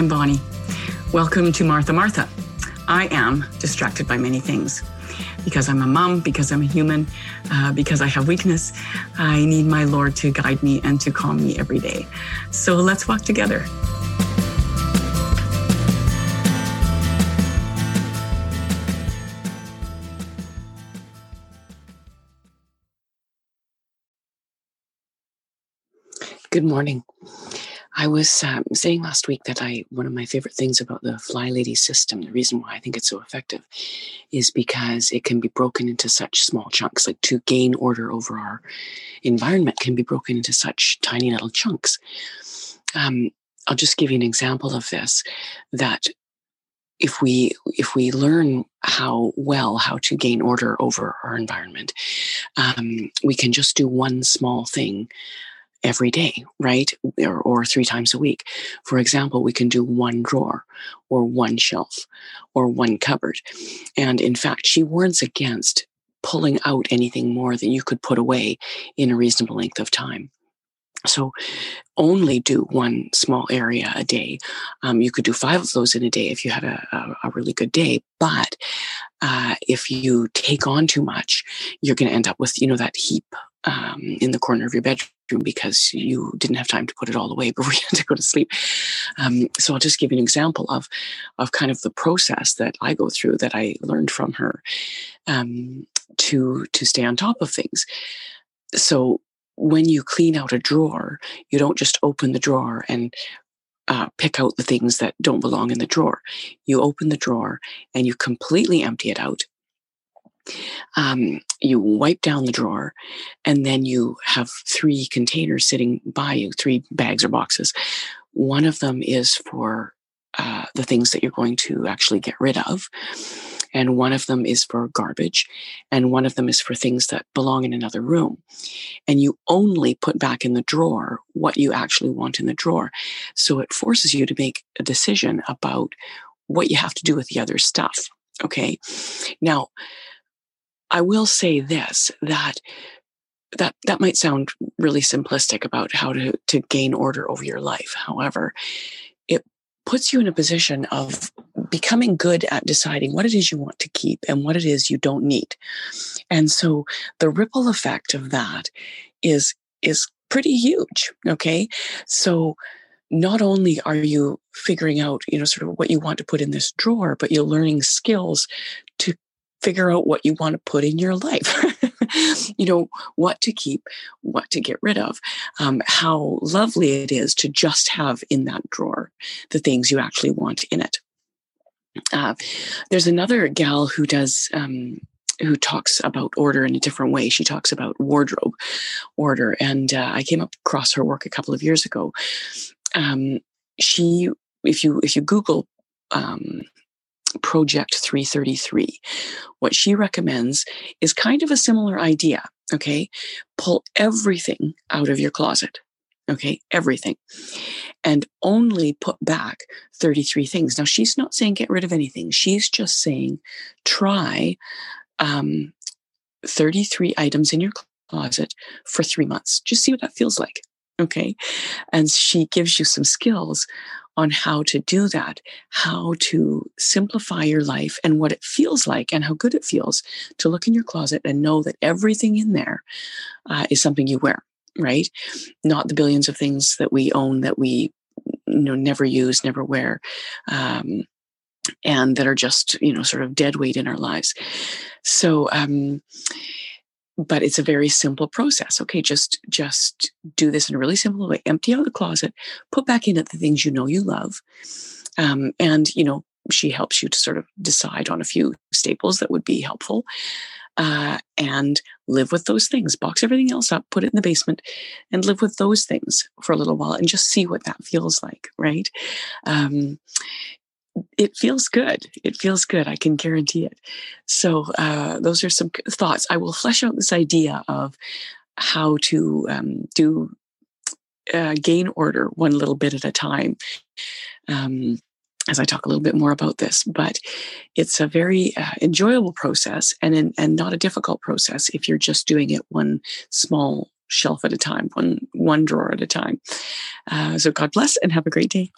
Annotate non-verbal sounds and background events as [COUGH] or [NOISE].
I'm Bonnie. Welcome to Martha Martha. I am distracted by many things. Because I'm a mom, because I'm a human, uh, because I have weakness, I need my Lord to guide me and to calm me every day. So let's walk together. Good morning. I was um, saying last week that I one of my favorite things about the Fly Lady system, the reason why I think it's so effective, is because it can be broken into such small chunks. Like to gain order over our environment can be broken into such tiny little chunks. Um, I'll just give you an example of this. That if we if we learn how well how to gain order over our environment, um, we can just do one small thing every day, right? Or, or, three times a week. For example, we can do one drawer or one shelf or one cupboard. And in fact, she warns against pulling out anything more than you could put away in a reasonable length of time. So only do one small area a day. Um, you could do five of those in a day if you had a, a, a really good day. But uh, if you take on too much, you're going to end up with, you know, that heap um, in the corner of your bedroom because you didn't have time to put it all away [LAUGHS] before you had to go to sleep. Um, so I'll just give you an example of of kind of the process that I go through that I learned from her um, to to stay on top of things. So when you clean out a drawer, you don't just open the drawer and uh, pick out the things that don't belong in the drawer. You open the drawer and you completely empty it out um, you wipe down the drawer and then you have three containers sitting by you three bags or boxes. One of them is for uh, the things that you're going to actually get rid of and one of them is for garbage and one of them is for things that belong in another room. And you only put back in the drawer what you actually want in the drawer. So it forces you to make a decision about what you have to do with the other stuff okay? Now I will say this that that that might sound really simplistic about how to to gain order over your life. However, it puts you in a position of becoming good at deciding what it is you want to keep and what it is you don't need. And so the ripple effect of that is is pretty huge, okay? So not only are you figuring out, you know, sort of what you want to put in this drawer, but you're learning skills figure out what you want to put in your life. [LAUGHS] you know, what to keep, what to get rid of, um, how lovely it is to just have in that drawer the things you actually want in it. Uh, there's another gal who does. Um, who talks about order in a different way. She talks about wardrobe order, and uh, I came across her work a couple of years ago. Um, she, if you if you Google um, Project 333. What she recommends is kind of a similar idea. Okay. Pull everything out of your closet. Okay. Everything. And only put back 33 things. Now, she's not saying get rid of anything. She's just saying try um, 33 items in your closet for three months. Just see what that feels like. Okay. And she gives you some skills on how to do that, how to simplify your life and what it feels like and how good it feels to look in your closet and know that everything in there uh, is something you wear, right? Not the billions of things that we own that we you know never use, never wear. Um, and that are just you know sort of dead weight in our lives so um but it's a very simple process. Okay just just do this in a really simple way. Empty out the closet put back in the things you know you love um, and you know she helps you to sort of decide on a few staples that would be helpful uh, and live with those things. Box everything else up put it in the basement and live with those things for a little while and just see what that feels like right? Um, it feels good. It feels good. I can guarantee it. So uh, those are some thoughts. I will flesh out this idea of how to um, do uh, gain order one little bit at a time. Um, as I talk a little bit more about this, but it's a very uh, enjoyable process and in, and not a difficult process if you're just doing it one small shelf at a time, one one drawer at a time. Uh, so God bless and have a great day.